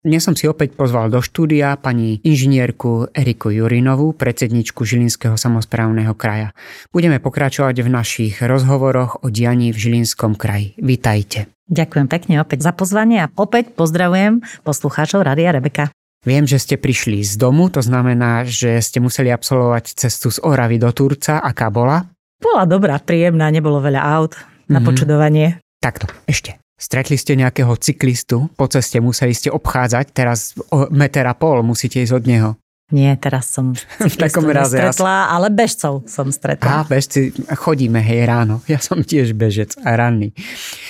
Dnes som si opäť pozval do štúdia pani inžinierku Eriku Jurinovú, predsedničku Žilinského samozprávneho kraja. Budeme pokračovať v našich rozhovoroch o dianí v Žilinskom kraji. Vítajte. Ďakujem pekne opäť za pozvanie a opäť pozdravujem poslucháčov Rádia Rebeka. Viem, že ste prišli z domu, to znamená, že ste museli absolvovať cestu z Oravy do Turca. Aká bola? Bola dobrá, príjemná, nebolo veľa aut na mm-hmm. počudovanie. Takto, ešte. Stretli ste nejakého cyklistu, po ceste museli ste obchádzať, teraz o meter a pol musíte ísť od neho. Nie, teraz som v takom raze stretla, ale bežcov som stretla. A bežci, chodíme hej ráno. Ja som tiež bežec a ranný.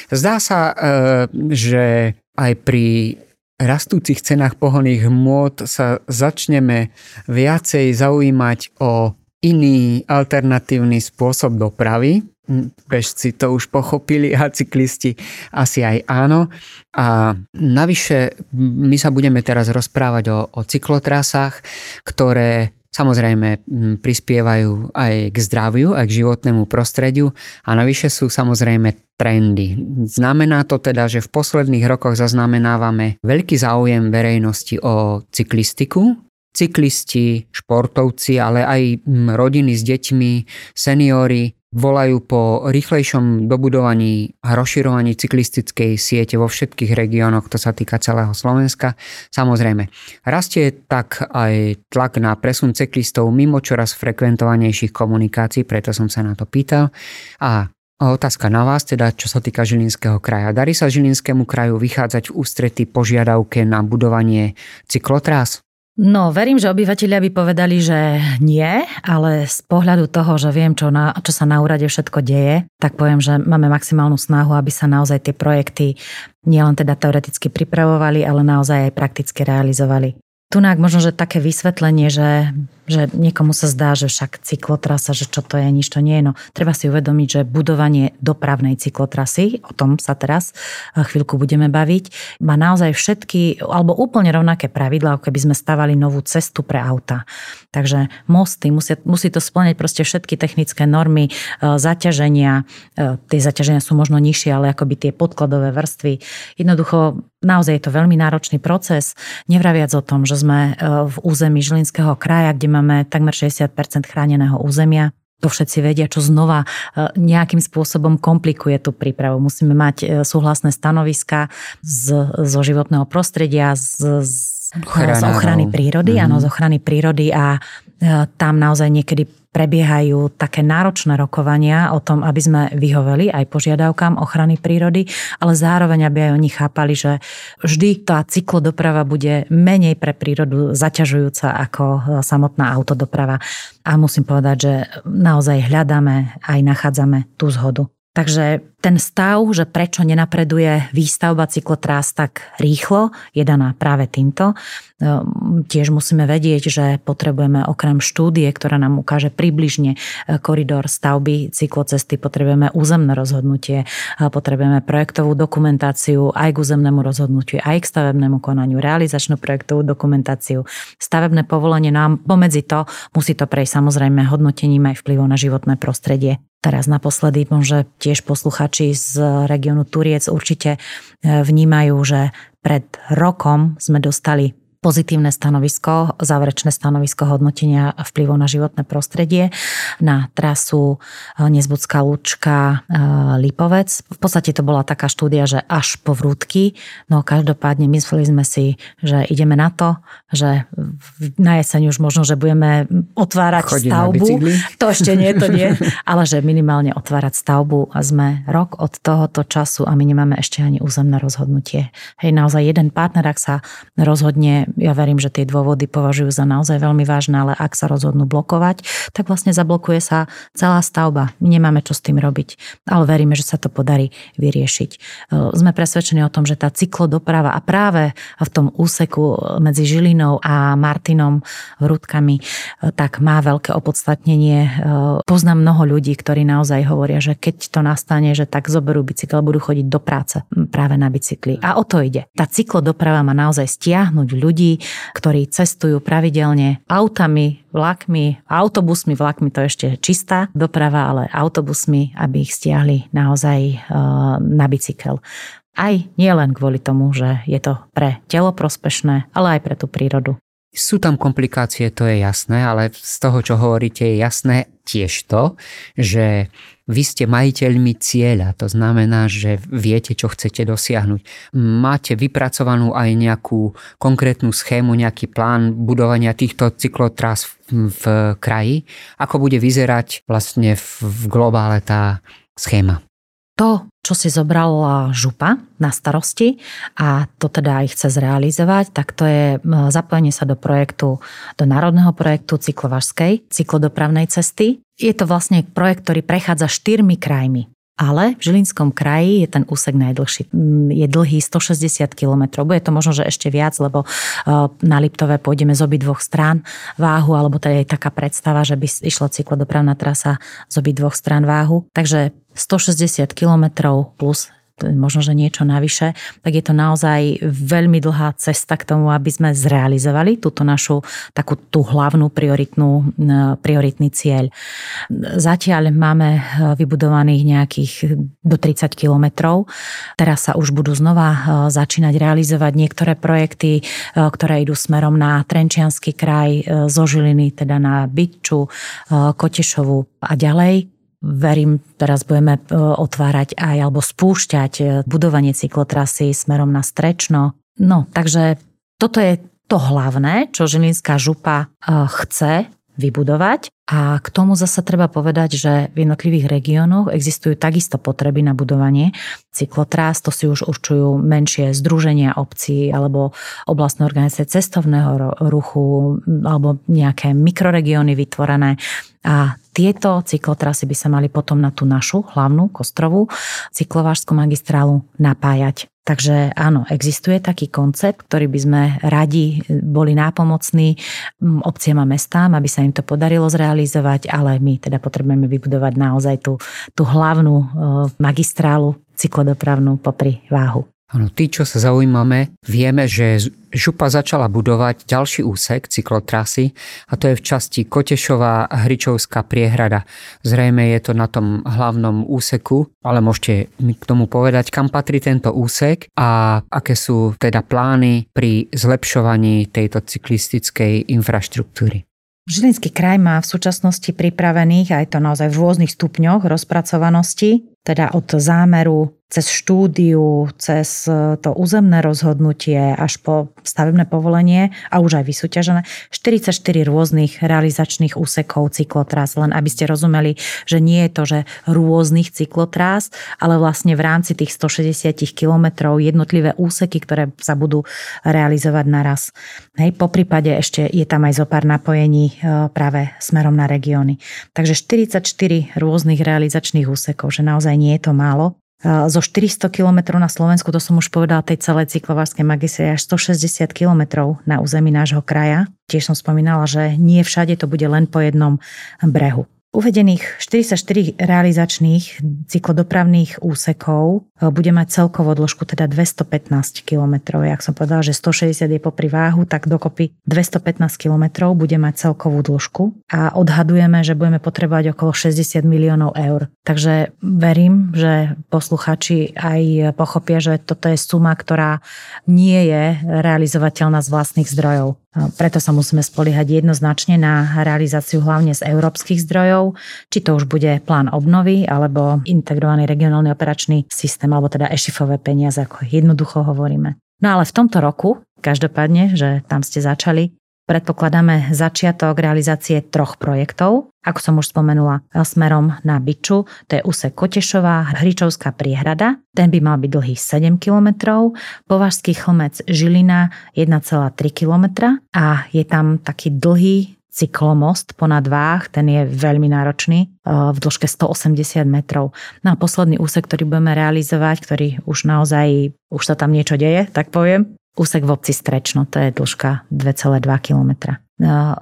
Zdá sa, e, že aj pri rastúcich cenách pohonných hmôt sa začneme viacej zaujímať o iný alternatívny spôsob dopravy, bežci to už pochopili a cyklisti asi aj áno. A navyše my sa budeme teraz rozprávať o, o cyklotrasách, ktoré samozrejme prispievajú aj k zdraviu, aj k životnému prostrediu a navyše sú samozrejme trendy. Znamená to teda, že v posledných rokoch zaznamenávame veľký záujem verejnosti o cyklistiku, cyklisti, športovci, ale aj rodiny s deťmi, seniory volajú po rýchlejšom dobudovaní a rozširovaní cyklistickej siete vo všetkých regiónoch, to sa týka celého Slovenska. Samozrejme, rastie tak aj tlak na presun cyklistov mimo čoraz frekventovanejších komunikácií, preto som sa na to pýtal. A Otázka na vás, teda čo sa týka Žilinského kraja. Darí sa Žilinskému kraju vychádzať v ústrety požiadavke na budovanie cyklotrás? No, verím, že obyvateľia by povedali, že nie, ale z pohľadu toho, že viem, čo, na, čo sa na úrade všetko deje, tak poviem, že máme maximálnu snahu, aby sa naozaj tie projekty nielen teda teoreticky pripravovali, ale naozaj aj prakticky realizovali. Tu možno, že také vysvetlenie, že, že niekomu sa zdá, že však cyklotrasa, že čo to je, nič to nie je. No, treba si uvedomiť, že budovanie dopravnej cyklotrasy, o tom sa teraz eh, chvíľku budeme baviť, má naozaj všetky, alebo úplne rovnaké pravidlá, ako keby sme stavali novú cestu pre auta. Takže mosty, musí, musí to splňať proste všetky technické normy, eh, zaťaženia, eh, tie zaťaženia sú možno nižšie, ale akoby tie podkladové vrstvy. Jednoducho Naozaj je to veľmi náročný proces. Nevraviac o tom, že sme v území Žilinského kraja, kde máme takmer 60% chráneného územia. To všetci vedia, čo znova e, nejakým spôsobom komplikuje tú prípravu. Musíme mať e, súhlasné stanoviska z, zo životného prostredia, z, z, z ochrany prírody, mm-hmm. áno, z ochrany prírody a tam naozaj niekedy prebiehajú také náročné rokovania o tom, aby sme vyhoveli aj požiadavkám ochrany prírody, ale zároveň, aby aj oni chápali, že vždy tá cyklodoprava bude menej pre prírodu zaťažujúca ako samotná autodoprava. A musím povedať, že naozaj hľadáme aj nachádzame tú zhodu. Takže ten stav, že prečo nenapreduje výstavba cyklotrás tak rýchlo, je daná práve týmto. Ehm, tiež musíme vedieť, že potrebujeme okrem štúdie, ktorá nám ukáže približne e, koridor stavby cyklocesty, potrebujeme územné rozhodnutie, e, potrebujeme projektovú dokumentáciu aj k územnému rozhodnutiu, aj k stavebnému konaniu, realizačnú projektovú dokumentáciu, stavebné povolenie, no a pomedzi to musí to prejsť samozrejme hodnotením aj vplyvom na životné prostredie. Teraz naposledy možno tiež posluchať poslucháči z regiónu Turiec určite e, vnímajú, že pred rokom sme dostali pozitívne stanovisko, záverečné stanovisko hodnotenia vplyvov na životné prostredie na trasu eh, Nezbudská Lučka eh, Lipovec. V podstate to bola taká štúdia, že až po vrútky, no každopádne mysleli sme si, že ideme na to, že na jeseň už možno, že budeme otvárať Chodí stavbu. To ešte nie, to nie, ale že minimálne otvárať stavbu a sme rok od tohoto času a my nemáme ešte ani územné rozhodnutie. Hej, naozaj jeden partner, ak sa rozhodne ja verím, že tie dôvody považujú za naozaj veľmi vážne, ale ak sa rozhodnú blokovať, tak vlastne zablokuje sa celá stavba. My nemáme čo s tým robiť, ale veríme, že sa to podarí vyriešiť. E, sme presvedčení o tom, že tá cyklodoprava a práve v tom úseku medzi Žilinou a Martinom Vrútkami e, tak má veľké opodstatnenie. E, poznám mnoho ľudí, ktorí naozaj hovoria, že keď to nastane, že tak zoberú bicykel, budú chodiť do práce práve na bicykli. A o to ide. Tá cyklodoprava má naozaj stiahnuť ľudí ľudí, ktorí cestujú pravidelne autami, vlakmi, autobusmi, vlakmi to ešte čistá doprava, ale autobusmi, aby ich stiahli naozaj eh, na bicykel. Aj nie len kvôli tomu, že je to pre telo prospešné, ale aj pre tú prírodu. Sú tam komplikácie, to je jasné, ale z toho, čo hovoríte, je jasné tiež to, že vy ste majiteľmi cieľa, to znamená, že viete, čo chcete dosiahnuť. Máte vypracovanú aj nejakú konkrétnu schému, nejaký plán budovania týchto cyklotras v, v kraji, ako bude vyzerať vlastne v, v globále tá schéma to, čo si zobrala župa na starosti a to teda aj chce zrealizovať, tak to je zapojenie sa do projektu, do národného projektu cyklovažskej, cyklodopravnej cesty. Je to vlastne projekt, ktorý prechádza štyrmi krajmi ale v Žilinskom kraji je ten úsek najdlhší. Mm, je dlhý 160 km. Bude to možno, že ešte viac, lebo uh, na Liptové pôjdeme z obi dvoch strán váhu, alebo to je taká predstava, že by išla cyklodopravná trasa z obi dvoch strán váhu. Takže 160 km plus možno, že niečo navyše, tak je to naozaj veľmi dlhá cesta k tomu, aby sme zrealizovali túto našu takú tú hlavnú prioritnú, prioritný cieľ. Zatiaľ máme e, vybudovaných nejakých do 30 kilometrov. Teraz sa už budú znova e, začínať realizovať niektoré projekty, e, ktoré idú smerom na Trenčianský kraj, zo Žiliny, teda na Bytču, Kotešovu a ďalej verím, teraz budeme e, otvárať aj alebo spúšťať e, budovanie cyklotrasy smerom na Strečno. No, takže toto je to hlavné, čo Žilinská župa e, chce vybudovať. A k tomu zase treba povedať, že v jednotlivých regiónoch existujú takisto potreby na budovanie cyklotrás. To si už určujú menšie združenia obcí alebo oblastné organizácie cestovného ruchu alebo nejaké mikroregióny vytvorené. A tieto cyklotrasy by sa mali potom na tú našu hlavnú kostrovú cyklovážskú magistrálu napájať. Takže áno, existuje taký koncept, ktorý by sme radi boli nápomocní obciam a mestám, aby sa im to podarilo zrealizovať, ale my teda potrebujeme vybudovať naozaj tú, tú hlavnú magistrálu cyklodopravnú popri váhu. Ano, tí, čo sa zaujímame, vieme, že Župa začala budovať ďalší úsek cyklotrasy a to je v časti Kotešová Hričovská priehrada. Zrejme je to na tom hlavnom úseku, ale môžete mi k tomu povedať, kam patrí tento úsek a aké sú teda plány pri zlepšovaní tejto cyklistickej infraštruktúry. Žilinský kraj má v súčasnosti pripravených aj to naozaj v rôznych stupňoch rozpracovanosti, teda od zámeru cez štúdiu, cez e, to územné rozhodnutie až po stavebné povolenie a už aj vysúťažené 44 rôznych realizačných úsekov cyklotrás, len aby ste rozumeli, že nie je to, že rôznych cyklotrás, ale vlastne v rámci tých 160 kilometrov jednotlivé úseky, ktoré sa budú realizovať naraz. Hej, po prípade ešte je tam aj zo pár napojení e, práve smerom na regióny. Takže 44 rôznych realizačných úsekov, že naozaj nie je to málo zo 400 km na Slovensku, to som už povedala, tej celej cyklovárskej magistre až 160 km na území nášho kraja. Tiež som spomínala, že nie všade to bude len po jednom brehu. Uvedených 44 realizačných cyklodopravných úsekov e, bude mať celkovú dĺžku teda 215 km. Jak som povedala, že 160 je popri váhu, tak dokopy 215 km bude mať celkovú dĺžku a odhadujeme, že budeme potrebovať okolo 60 miliónov eur. Takže verím, že posluchači aj pochopia, že toto je suma, ktorá nie je realizovateľná z vlastných zdrojov. Preto sa musíme spoliehať jednoznačne na realizáciu hlavne z európskych zdrojov, či to už bude plán obnovy alebo integrovaný regionálny operačný systém, alebo teda ešifové peniaze, ako jednoducho hovoríme. No ale v tomto roku, každopádne, že tam ste začali, predpokladáme začiatok realizácie troch projektov. Ako som už spomenula, smerom na Byču, to je úsek Kotešová, Hričovská priehrada, ten by mal byť dlhý 7 km, Považský chlmec Žilina 1,3 km a je tam taký dlhý cyklomost ponad Váh, ten je veľmi náročný, v dĺžke 180 metrov. No a posledný úsek, ktorý budeme realizovať, ktorý už naozaj, už sa tam niečo deje, tak poviem, Úsek v obci Strečno, to je dĺžka 2,2 km.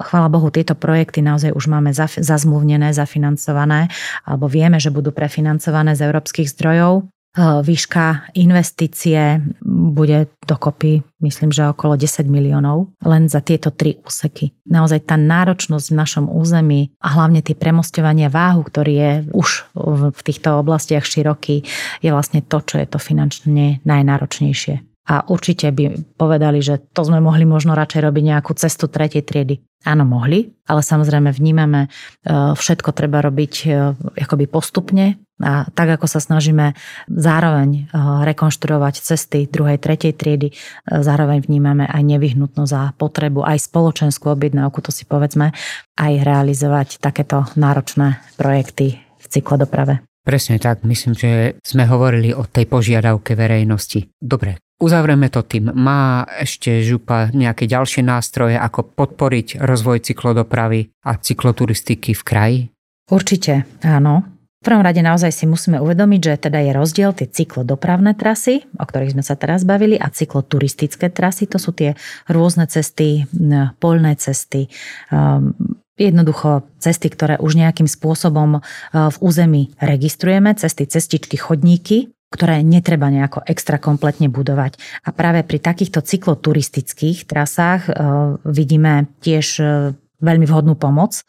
Chvála Bohu, tieto projekty naozaj už máme zazmluvnené, zafinancované, alebo vieme, že budú prefinancované z európskych zdrojov. výška investície bude dokopy, myslím, že okolo 10 miliónov len za tieto tri úseky. Naozaj tá náročnosť v našom území a hlavne tie premostovania váhu, ktorý je už v týchto oblastiach široký, je vlastne to, čo je to finančne najnáročnejšie a určite by povedali, že to sme mohli možno radšej robiť nejakú cestu tretej triedy. Áno, mohli, ale samozrejme vnímame, e, všetko treba robiť e, akoby postupne a tak ako sa snažíme zároveň e, rekonštruovať cesty druhej, tretej triedy, zároveň vnímame aj nevyhnutnosť za potrebu aj spoločenskú objednávku, to si povedzme, aj realizovať takéto náročné projekty v cyklodoprave. Presne tak, myslím, že sme hovorili o tej požiadavke verejnosti. Dobre, Uzavreme to tým. Má ešte župa nejaké ďalšie nástroje, ako podporiť rozvoj cyklodopravy a cykloturistiky v kraji? Určite, áno. V prvom rade naozaj si musíme uvedomiť, že teda je rozdiel tie cyklodopravné trasy, o ktorých sme sa teraz bavili, a cykloturistické trasy. To sú tie rôzne cesty, poľné cesty, um, jednoducho cesty, ktoré už nejakým spôsobom uh, v území registrujeme, cesty, cestičky, chodníky, ktoré netreba nejako extra kompletne budovať. A práve pri takýchto cykloturistických trasách e, vidíme tiež e, veľmi vhodnú pomoc.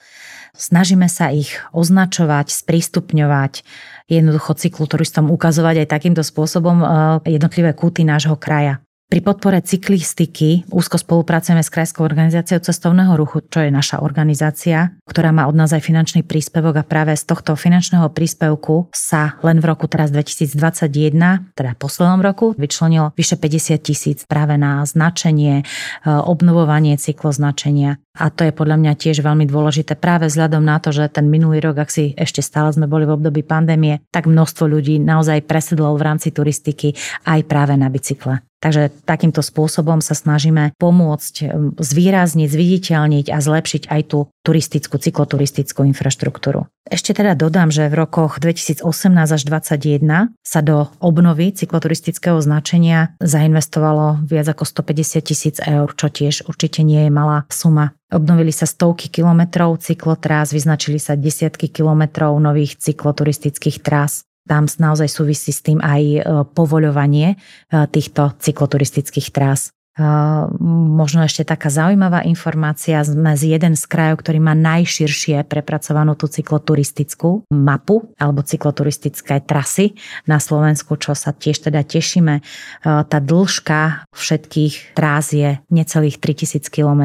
Snažíme sa ich označovať, sprístupňovať, jednoducho cykloturistom ukazovať aj takýmto spôsobom e, jednotlivé kúty nášho kraja. Pri podpore cyklistiky úzko spolupracujeme s Krajskou organizáciou cestovného ruchu, čo je naša organizácia, ktorá má od nás aj finančný príspevok a práve z tohto finančného príspevku sa len v roku teraz 2021, teda poslednom roku, vyčlenilo vyše 50 tisíc práve na značenie, e, obnovovanie cykloznačenia. A to je podľa mňa tiež veľmi dôležité práve vzhľadom na to, že ten minulý rok, ak si ešte stále sme boli v období pandémie, tak množstvo ľudí naozaj presedlo v rámci turistiky aj práve na bicykle. Takže takýmto spôsobom sa snažíme pomôcť zvýrazniť, zviditeľniť a zlepšiť aj tú turistickú, cykloturistickú infraštruktúru. Ešte teda dodám, že v rokoch 2018 až 2021 sa do obnovy cykloturistického značenia zainvestovalo viac ako 150 tisíc eur, čo tiež určite nie je malá suma. Obnovili sa stovky kilometrov cyklotrás, vyznačili sa desiatky kilometrov nových cykloturistických trás tam naozaj súvisí s tým aj e, povoľovanie e, týchto cykloturistických trás. Možno ešte taká zaujímavá informácia. Sme z jeden z krajov, ktorý má najširšie prepracovanú tú cykloturistickú mapu alebo cykloturistické trasy na Slovensku, čo sa tiež teda tešíme. Tá dĺžka všetkých trás je necelých 3000 km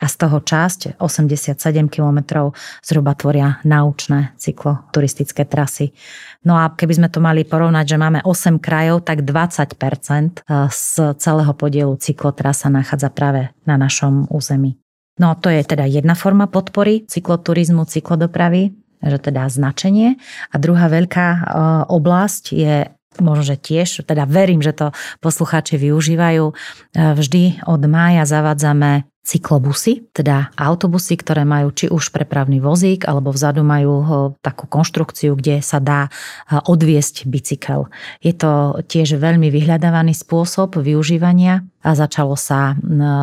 a z toho časť 87 km zhruba tvoria naučné cykloturistické trasy. No a keby sme to mali porovnať, že máme 8 krajov, tak 20% z celého podielu cyklo cyklotrasa nachádza práve na našom území. No to je teda jedna forma podpory cykloturizmu, cyklodopravy, že teda značenie. A druhá veľká e, oblasť je možno, že tiež, teda verím, že to poslucháči využívajú. E, vždy od mája zavádzame cyklobusy, teda autobusy, ktoré majú či už prepravný vozík, alebo vzadu majú e, takú konštrukciu, kde sa dá odviesť bicykel. Je to tiež veľmi vyhľadávaný spôsob využívania a začalo sa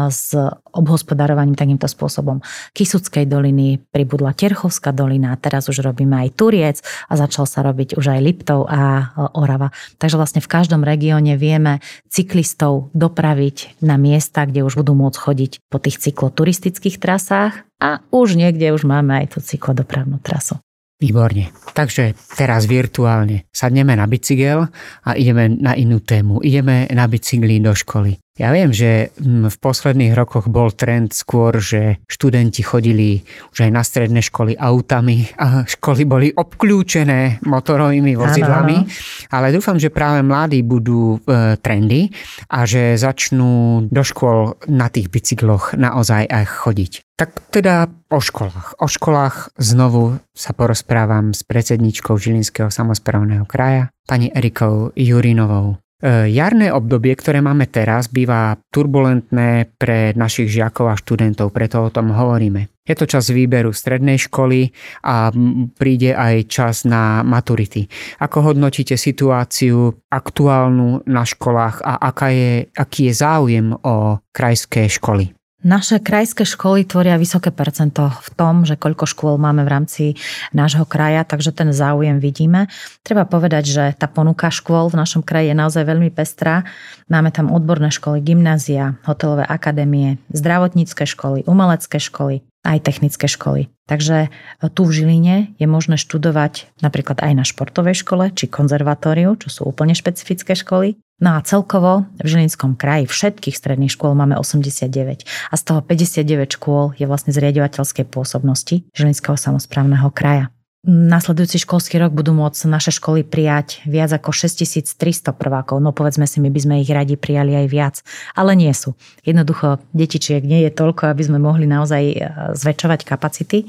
s obhospodarovaním takýmto spôsobom. Kisuckej doliny pribudla Terchovská dolina, teraz už robíme aj Turiec a začal sa robiť už aj Liptov a Orava. Takže vlastne v každom regióne vieme cyklistov dopraviť na miesta, kde už budú môcť chodiť po tých cykloturistických trasách a už niekde už máme aj tú cyklodopravnú trasu. Výborne. Takže teraz virtuálne sadneme na bicykel a ideme na inú tému. Ideme na bicykli do školy. Ja viem, že mm, v posledných rokoch bol trend skôr, že študenti chodili už aj na stredné školy autami a školy boli obklúčené motorovými vozidlami, ano. ale dúfam, že práve mladí budú e, trendy a že začnú do škôl na tých bicykloch naozaj aj chodiť. Tak teda o školách. O školách znovu sa porozprávam s predsedničkou Žilinského samozprávneho kraja, pani Erikou Jurinovou. E, jarné obdobie, ktoré máme teraz, býva turbulentné pre našich žiakov a študentov, preto o tom hovoríme. Je to čas výberu strednej školy a príde aj čas na maturity. Ako hodnotíte situáciu aktuálnu na školách a aká je, aký je záujem o krajské školy? Naše krajské školy tvoria vysoké percento v tom, že koľko škôl máme v rámci nášho kraja, takže ten záujem vidíme. Treba povedať, že tá ponuka škôl v našom kraji je naozaj veľmi pestrá. Máme tam odborné školy, gymnázia, hotelové akadémie, zdravotnícke školy, umelecké školy, aj technické školy. Takže tu v Žiline je možné študovať napríklad aj na športovej škole či konzervatóriu, čo sú úplne špecifické školy. No a celkovo v Žilinskom kraji všetkých stredných škôl máme 89 a z toho 59 škôl je vlastne zriadovateľskej pôsobnosti Žilinského samozprávneho kraja. Nasledujúci školský rok budú môcť naše školy prijať viac ako 6300 prvákov. No povedzme si, my by sme ich radi prijali aj viac, ale nie sú. Jednoducho detičiek nie je toľko, aby sme mohli naozaj e, zväčšovať kapacity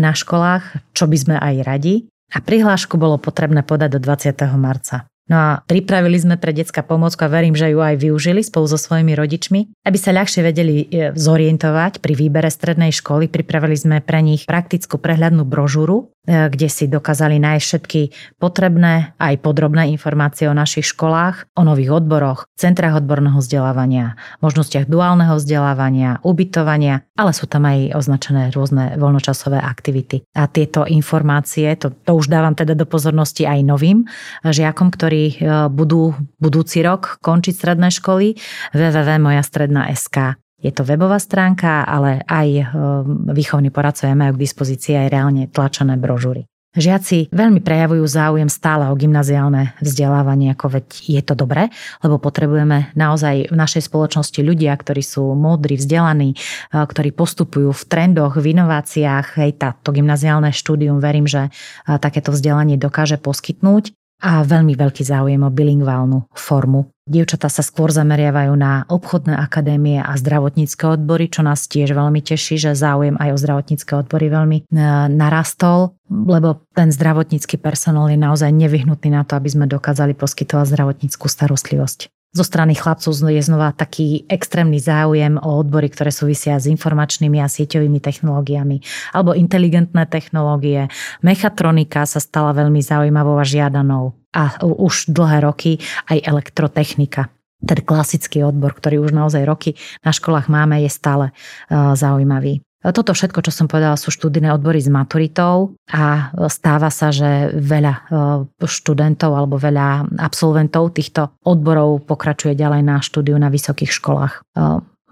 na školách, čo by sme aj radi. A prihlášku bolo potrebné podať do 20. marca. No a pripravili sme pre detská pomôcku a verím, že ju aj využili spolu so svojimi rodičmi, aby sa ľahšie vedeli e, zorientovať pri výbere strednej školy. Pripravili sme pre nich praktickú prehľadnú brožúru, E, kde si dokázali nájsť všetky potrebné aj podrobné informácie o našich školách, o nových odboroch, centrách odborného vzdelávania, možnostiach duálneho vzdelávania, ubytovania, ale sú tam aj označené rôzne voľnočasové aktivity. A tieto informácie, to, to už dávam teda do pozornosti aj novým žiakom, ktorí e, budú budúci rok končiť stredné školy www.mojastredna.sk je to webová stránka, ale aj e, výchovní poradcovia majú k dispozícii aj reálne tlačené brožúry. Žiaci veľmi prejavujú záujem stále o gymnaziálne vzdelávanie, ako veď je to dobré, lebo potrebujeme naozaj v našej spoločnosti ľudia, ktorí sú múdri, vzdelaní, e, ktorí postupujú v trendoch, v inováciách. Hej, táto gymnaziálne štúdium verím, že takéto vzdelanie dokáže poskytnúť a veľmi veľký záujem o bilingválnu formu. Dievčatá sa skôr zameriavajú na obchodné akadémie a zdravotnícke odbory, čo nás tiež veľmi teší, že záujem aj o zdravotnícke odbory veľmi e, narastol, lebo ten zdravotnícky personál je naozaj nevyhnutný na to, aby sme dokázali poskytovať zdravotníckú starostlivosť. Zo strany chlapcov je znova taký extrémny záujem o odbory, ktoré súvisia s informačnými a sieťovými technológiami alebo inteligentné technológie. Mechatronika sa stala veľmi zaujímavou a žiadanou a už dlhé roky aj elektrotechnika ten klasický odbor, ktorý už naozaj roky na školách máme, je stále zaujímavý. Toto všetko, čo som povedala, sú študijné odbory s maturitou a stáva sa, že veľa e, študentov alebo veľa absolventov týchto odborov pokračuje ďalej na štúdiu na vysokých školách e,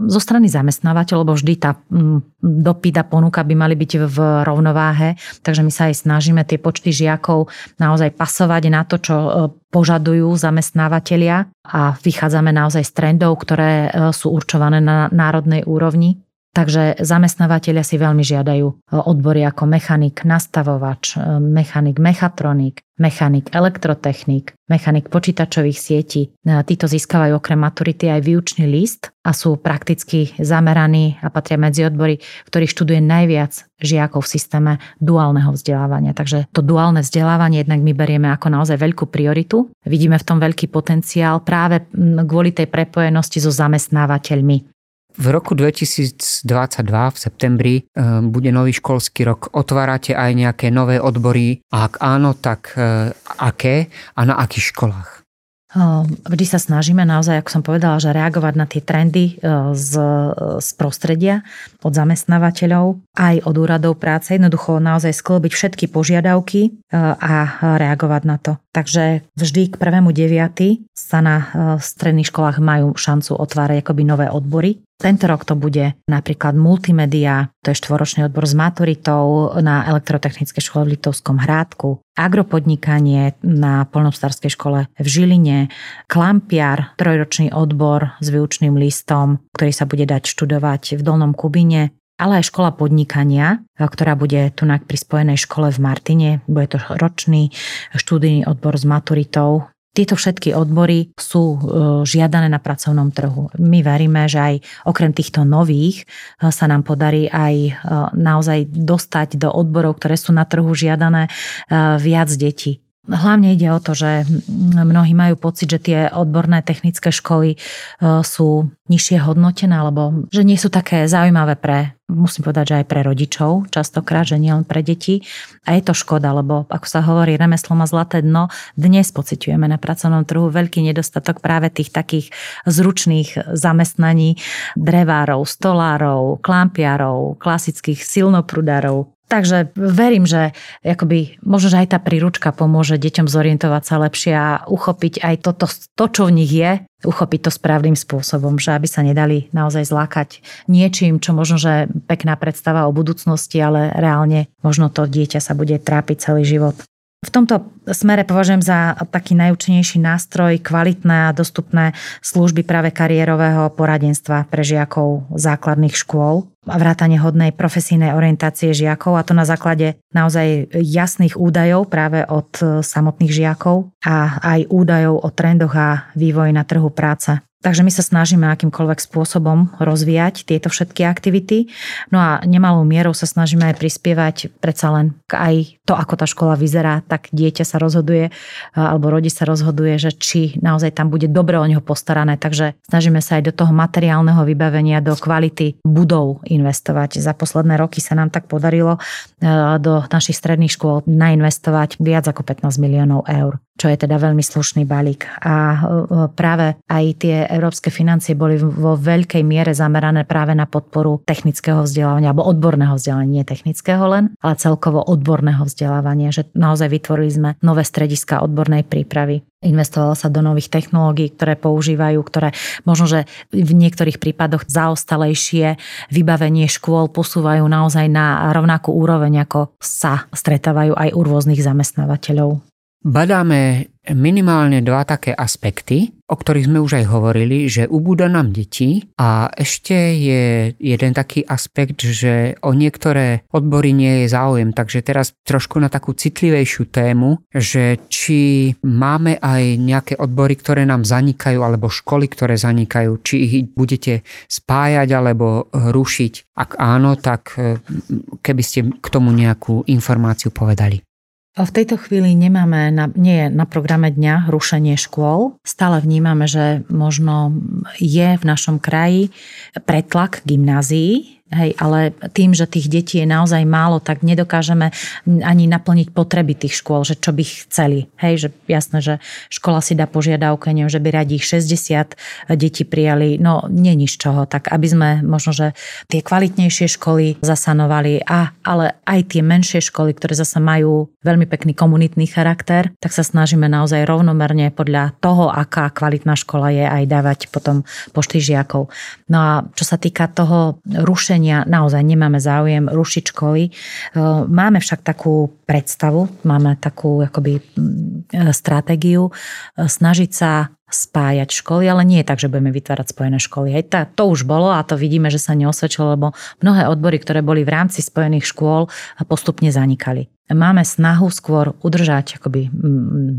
zo strany zamestnávateľov, lebo vždy tá dopyt a ponuka by mali byť v rovnováhe, takže my sa aj snažíme tie počty žiakov naozaj pasovať na to, čo e, požadujú zamestnávateľia a vychádzame naozaj z trendov, ktoré sú určované na národnej úrovni. Takže zamestnávateľia si veľmi žiadajú e, odbory ako mechanik, nastavovač, e, mechanik, mechatronik, mechanik, elektrotechnik, mechanik počítačových sietí. E, títo získavajú okrem maturity aj výučný list a sú prakticky zameraní a patria medzi odbory, ktorých študuje najviac žiakov v systéme duálneho vzdelávania. Takže to duálne vzdelávanie jednak my berieme ako naozaj veľkú prioritu. Vidíme v tom veľký potenciál práve kvôli tej prepojenosti so zamestnávateľmi. V roku 2022 v septembri e, bude nový školský rok. Otvárate aj nejaké nové odbory? A ak áno, tak e, aké a na akých školách? Vždy sa snažíme naozaj, ako som povedala, že reagovať na tie trendy z, z prostredia, od zamestnávateľov, aj od úradov práce. Jednoducho naozaj sklbiť všetky požiadavky a reagovať na to. Takže vždy k 1.9. sa na stredných školách majú šancu otvárať akoby nové odbory. Tento rok to bude napríklad multimedia, to je štvoročný odbor s maturitou na elektrotechnické škole v Litovskom Hrádku, agropodnikanie na polnohospodárskej škole v Žiline, klampiar, trojročný odbor s výučným listom, ktorý sa bude dať študovať v Dolnom Kubine, ale aj škola podnikania, ktorá bude tu pri spojenej škole v Martine. Bude to ročný študijný odbor s maturitou tieto všetky odbory sú e, žiadané na pracovnom trhu. My veríme, že aj okrem týchto nových e, sa nám podarí aj e, naozaj dostať do odborov, ktoré sú na trhu žiadané viac detí. Hlavne ide o to, že mnohí majú pocit, že tie odborné technické školy e, sú nižšie hodnotené, alebo že nie sú také zaujímavé pre, musím povedať, že aj pre rodičov, častokrát, že nielen pre deti. A je to škoda, lebo ako sa hovorí, remeslo má zlaté dno. Dnes pociťujeme na pracovnom trhu veľký nedostatok práve tých takých zručných zamestnaní drevárov, stolárov, klampiarov, klasických silnoprudárov, Takže verím, že akoby, možno, že aj tá príručka pomôže deťom zorientovať sa lepšie a uchopiť aj toto, to, čo v nich je, uchopiť to správnym spôsobom, že aby sa nedali naozaj zlákať niečím, čo možno, že pekná predstava o budúcnosti, ale reálne možno to dieťa sa bude trápiť celý život. V tomto smere považujem za taký najúčinnejší nástroj kvalitné a dostupné služby práve kariérového poradenstva pre žiakov základných škôl a vrátanie hodnej profesijnej orientácie žiakov a to na základe naozaj jasných údajov práve od samotných žiakov a aj údajov o trendoch a vývoji na trhu práce. Takže my sa snažíme akýmkoľvek spôsobom rozvíjať tieto všetky aktivity. No a nemalou mierou sa snažíme aj prispievať predsa len aj to, ako tá škola vyzerá, tak dieťa sa rozhoduje alebo rodič sa rozhoduje, že či naozaj tam bude dobre o neho postarané. Takže snažíme sa aj do toho materiálneho vybavenia, do kvality budov investovať. Za posledné roky sa nám tak podarilo do našich stredných škôl nainvestovať viac ako 15 miliónov eur čo je teda veľmi slušný balík. A e, práve aj tie európske financie boli vo veľkej miere zamerané práve na podporu technického vzdelávania alebo odborného vzdelávania, nie technického len, ale celkovo odborného vzdelávania, že naozaj vytvorili sme nové strediska odbornej prípravy. Investovalo sa do nových technológií, ktoré používajú, ktoré možno, že v niektorých prípadoch zaostalejšie vybavenie škôl posúvajú naozaj na rovnakú úroveň, ako sa stretávajú aj u rôznych zamestnávateľov. Badáme minimálne dva také aspekty, o ktorých sme už aj hovorili, že ubúda nám deti a ešte je jeden taký aspekt, že o niektoré odbory nie je záujem. Takže teraz trošku na takú citlivejšiu tému, že či máme aj nejaké odbory, ktoré nám zanikajú, alebo školy, ktoré zanikajú, či ich budete spájať alebo rušiť. Ak áno, tak keby ste k tomu nejakú informáciu povedali. V tejto chvíli nemáme, na, nie je na programe dňa rušenie škôl. Stále vnímame, že možno je v našom kraji pretlak gymnázií, Hej, ale tým, že tých detí je naozaj málo, tak nedokážeme ani naplniť potreby tých škôl, že čo by chceli. Hej, že jasné, že škola si dá požiadavku, neviem, že by radi 60 detí prijali, no nie nič čoho, tak aby sme možno, že tie kvalitnejšie školy zasanovali, a, ale aj tie menšie školy, ktoré zase majú veľmi pekný komunitný charakter, tak sa snažíme naozaj rovnomerne podľa toho, aká kvalitná škola je, aj dávať potom pošty žiakov. No a čo sa týka toho rušenia riešenia naozaj nemáme záujem rušiť školy. E, máme však takú predstavu, máme takú akoby e, stratégiu e, snažiť sa spájať školy, ale nie je tak, že budeme vytvárať spojené školy. Hej, tá, to už bolo a to vidíme, že sa neosvedčilo, lebo mnohé odbory, ktoré boli v rámci spojených škôl, postupne zanikali máme snahu skôr udržať akoby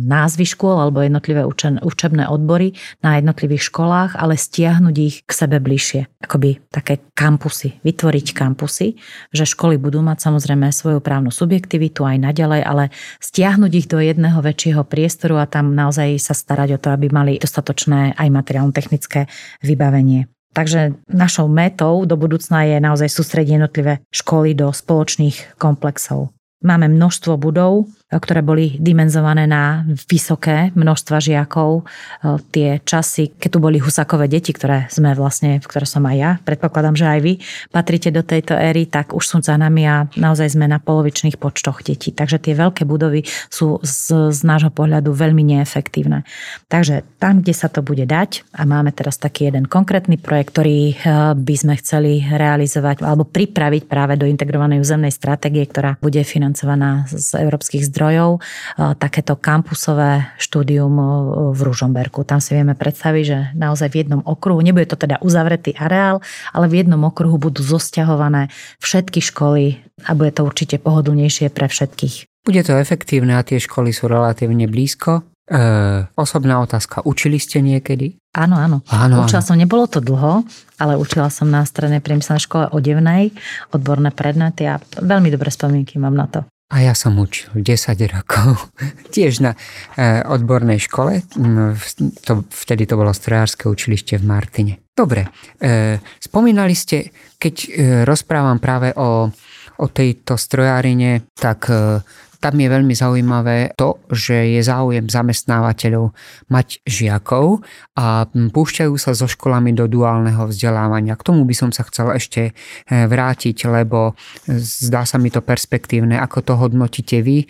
názvy škôl alebo jednotlivé učebné odbory na jednotlivých školách, ale stiahnuť ich k sebe bližšie. Akoby také kampusy, vytvoriť kampusy, že školy budú mať samozrejme svoju právnu subjektivitu aj naďalej, ale stiahnuť ich do jedného väčšieho priestoru a tam naozaj sa starať o to, aby mali dostatočné aj materiálno-technické vybavenie. Takže našou metou do budúcna je naozaj sústrediť jednotlivé školy do spoločných komplexov. Máme množstvo budov, ktoré boli dimenzované na vysoké množstva žiakov. E, tie časy, keď tu boli husakové deti, ktoré sme vlastne, v ktoré som aj ja, predpokladám, že aj vy patrite do tejto éry, tak už sú za nami a naozaj sme na polovičných počtoch detí. Takže tie veľké budovy sú z, z nášho pohľadu veľmi neefektívne. Takže tam, kde sa to bude dať, a máme teraz taký jeden konkrétny projekt, ktorý e, by sme chceli realizovať alebo pripraviť práve do integrovanej územnej stratégie, ktorá bude financovaná z európskych zdrojov zdrojov takéto kampusové štúdium v Ružomberku. Tam si vieme predstaviť, že naozaj v jednom okruhu, nebude to teda uzavretý areál, ale v jednom okruhu budú zosťahované všetky školy a bude to určite pohodlnejšie pre všetkých. Bude to efektívne a tie školy sú relatívne blízko. E, osobná otázka, učili ste niekedy? Áno, áno. áno učila áno. som, nebolo to dlho, ale učila som na strednej priemyselnej škole odevnej, odborné predmety a veľmi dobré spomienky mám na to. A ja som učil 10 rokov, tiež na e, odbornej škole, to, vtedy to bolo strojárske učilište v Martine. Dobre, e, spomínali ste, keď e, rozprávam práve o, o tejto strojárine, tak e, tam je veľmi zaujímavé to, že je záujem zamestnávateľov mať žiakov a púšťajú sa so školami do duálneho vzdelávania. K tomu by som sa chcel ešte e, vrátiť, lebo zdá sa mi to perspektívne, ako to hodnotíte vy,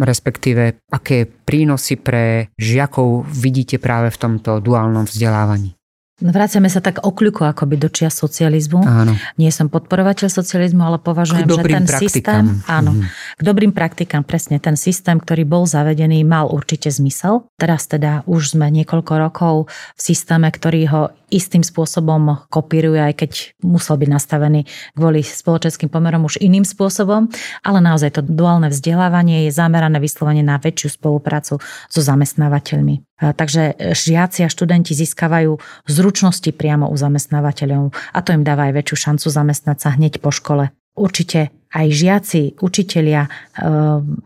respektíve aké prínosy pre žiakov vidíte práve v tomto duálnom vzdelávaní. Vraciame sa tak okľuko akoby do čia socializmu. Áno. Nie som podporovateľ socializmu, ale považujem, že ten praktikám. systém, áno, mm. k dobrým praktikám, presne ten systém, ktorý bol zavedený, mal určite zmysel. Teraz teda už sme niekoľko rokov v systéme, ktorý ho istým spôsobom kopíruje, aj keď musel byť nastavený kvôli spoločenským pomerom už iným spôsobom, ale naozaj to duálne vzdelávanie je zamerané vyslovene na väčšiu spoluprácu so zamestnávateľmi. Takže žiaci a študenti získavajú zručnosti priamo u zamestnávateľov a to im dáva aj väčšiu šancu zamestnať sa hneď po škole. Určite aj žiaci, učitelia, eh,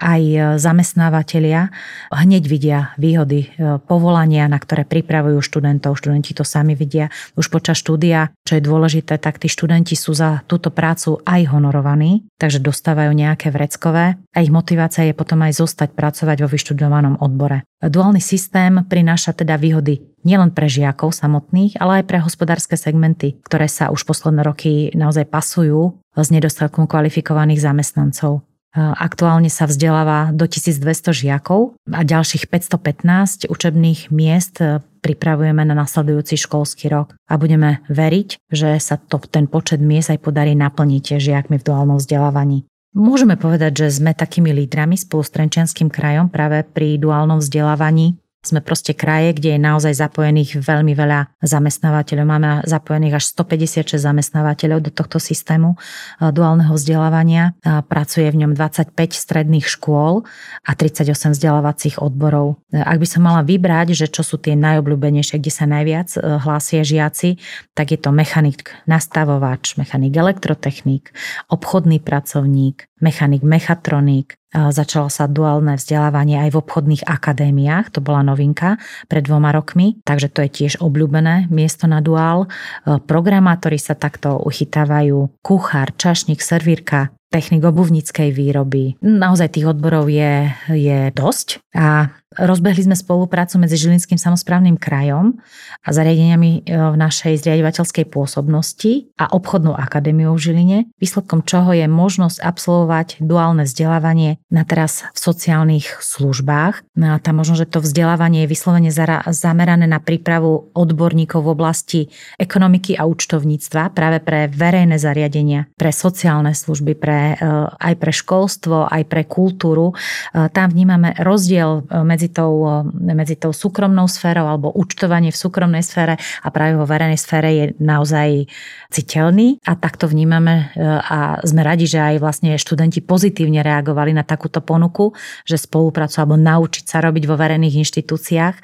aj zamestnávateľia hneď vidia výhody povolania, na ktoré pripravujú študentov. Študenti to sami vidia už počas štúdia. Čo je dôležité, tak tí študenti sú za túto prácu aj honorovaní, takže dostávajú nejaké vreckové a ich motivácia je potom aj zostať pracovať vo vyštudovanom odbore. Duálny systém prináša teda výhody nielen pre žiakov samotných, ale aj pre hospodárske segmenty, ktoré sa už posledné roky naozaj pasujú s nedostatkom kvalifikovaných zamestnancov. Aktuálne sa vzdeláva do 1200 žiakov a ďalších 515 učebných miest pripravujeme na nasledujúci školský rok a budeme veriť, že sa to, ten počet miest aj podarí naplniť žiakmi v duálnom vzdelávaní. Môžeme povedať, že sme takými lídrami spolu s Trenčianským krajom práve pri duálnom vzdelávaní sme proste kraje, kde je naozaj zapojených veľmi veľa zamestnávateľov. Máme zapojených až 156 zamestnávateľov do tohto systému eh, duálneho vzdelávania. Pracuje v ňom 25 stredných škôl a 38 vzdelávacích odborov. Eh, ak by som mala vybrať, že čo sú tie najobľúbenejšie, kde sa najviac eh, hlásia žiaci, tak je to mechanik nastavovač, mechanik elektrotechnik, obchodný pracovník, mechanik mechatronik, Začalo sa duálne vzdelávanie aj v obchodných akadémiách, to bola novinka pred dvoma rokmi, takže to je tiež obľúbené miesto na duál. Programátori sa takto uchytávajú, kuchár, čašník, servírka, technik obuvníckej výroby. Naozaj tých odborov je, je dosť a Rozbehli sme spoluprácu medzi Žilinským samozprávnym krajom a zariadeniami e, v našej zriadovateľskej pôsobnosti a obchodnou akadémiou v Žiline, výsledkom čoho je možnosť absolvovať duálne vzdelávanie na teraz v sociálnych službách. No a tam možno, že to vzdelávanie je vyslovene zamerané na prípravu odborníkov v oblasti ekonomiky a účtovníctva práve pre verejné zariadenia, pre sociálne služby, pre, e, aj pre školstvo, aj pre kultúru. E, tam vnímame rozdiel medzi medzi tou, medzi tou súkromnou sférou alebo účtovanie v súkromnej sfére a práve vo verejnej sfére je naozaj citeľný a takto vnímame e, a sme radi, že aj vlastne študenti pozitívne reagovali na takúto ponuku, že spoluprácu alebo naučiť sa robiť vo verejných inštitúciách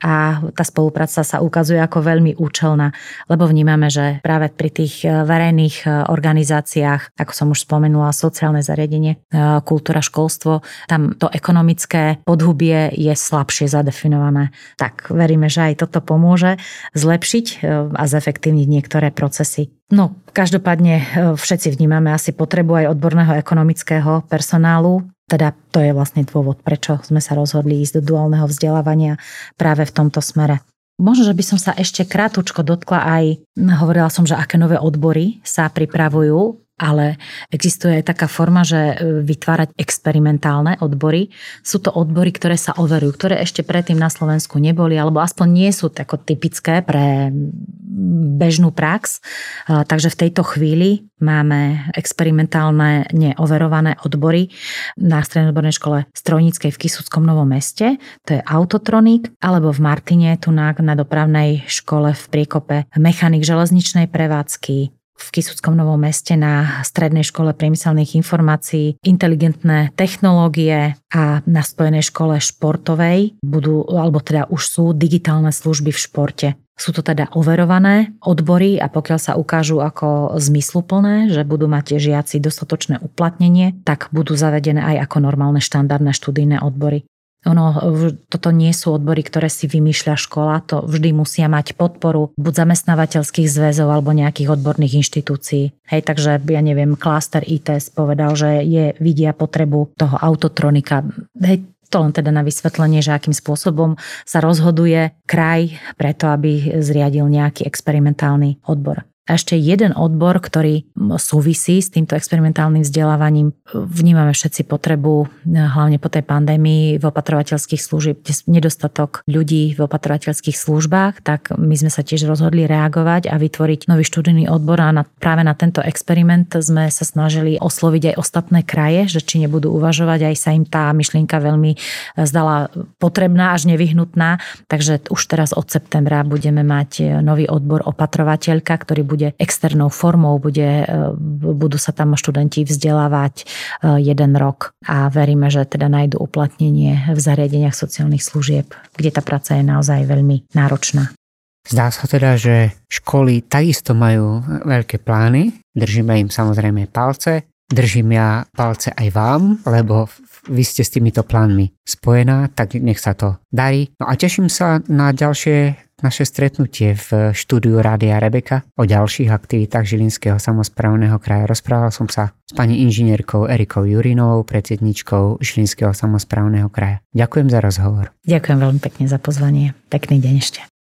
a tá spolupráca sa ukazuje ako veľmi účelná, lebo vnímame, že práve pri tých e, verejných organizáciách, ako som už spomenula, sociálne zariadenie, kultúra, školstvo, tam to ekonomické podhubie je slabšie zadefinované. Tak veríme, že aj toto pomôže zlepšiť e, a zefektívniť niektoré procesy. No, každopádne e, všetci vnímame asi potrebu aj odborného ekonomického personálu, teda to je vlastne dôvod, prečo sme sa rozhodli ísť do duálneho vzdelávania práve v tomto smere. Možno, že by som sa ešte krátučko dotkla aj, hovorila som, že aké nové odbory sa pripravujú ale existuje aj taká forma, že e, vytvárať experimentálne odbory. Sú to odbory, ktoré sa overujú, ktoré ešte predtým na Slovensku neboli, alebo aspoň nie sú tako typické pre bežnú prax. Takže v tejto chvíli máme experimentálne neoverované odbory na strednej odbornej škole Strojníckej v Kisuckom Novom meste. To je autotronik, alebo v Martine, tu na, na dopravnej škole v Priekope mechanik železničnej prevádzky, v Kisuckom Novom meste na Strednej škole priemyselných informácií inteligentné technológie a na Spojenej škole športovej budú, alebo teda už sú digitálne služby v športe. Sú to teda overované odbory a pokiaľ sa ukážu ako zmysluplné, že budú mať žiaci dostatočné uplatnenie, tak budú zavedené aj ako normálne štandardné študijné odbory. Ono, toto nie sú odbory, ktoré si vymýšľa škola, to vždy musia mať podporu buď zamestnávateľských zväzov alebo nejakých odborných inštitúcií. Hej, takže ja neviem, Cluster ITS povedal, že je, vidia potrebu toho autotronika. Hej, to len teda na vysvetlenie, že akým spôsobom sa rozhoduje kraj preto, aby zriadil nejaký experimentálny odbor. Ešte jeden odbor, ktorý súvisí s týmto experimentálnym vzdelávaním. Vnímame všetci potrebu, hlavne po tej pandémii, v opatrovateľských služieb, nedostatok ľudí v opatrovateľských službách, tak my sme sa tiež rozhodli reagovať a vytvoriť nový študijný odbor a na, práve na tento experiment sme sa snažili osloviť aj ostatné kraje, že či nebudú uvažovať, aj sa im tá myšlienka veľmi zdala potrebná až nevyhnutná, takže už teraz od septembra budeme mať nový odbor opatrovateľka, ktorý bude externou formou, bude, e, budú sa tam študenti vzdelávať e, jeden rok a veríme, že teda nájdu uplatnenie v zariadeniach sociálnych služieb, kde tá práca je naozaj veľmi náročná. Zdá sa teda, že školy takisto majú veľké plány, držíme im samozrejme palce, držím ja palce aj vám, lebo vy ste s týmito plánmi spojená, tak nech sa to darí. No a teším sa na ďalšie naše stretnutie v štúdiu Rádia Rebeka o ďalších aktivitách Žilinského samozprávneho kraja. Rozprával som sa s pani inžinierkou Erikou Jurinovou, predsedničkou Žilinského samozprávneho kraja. Ďakujem za rozhovor. Ďakujem veľmi pekne za pozvanie. Pekný deň ešte.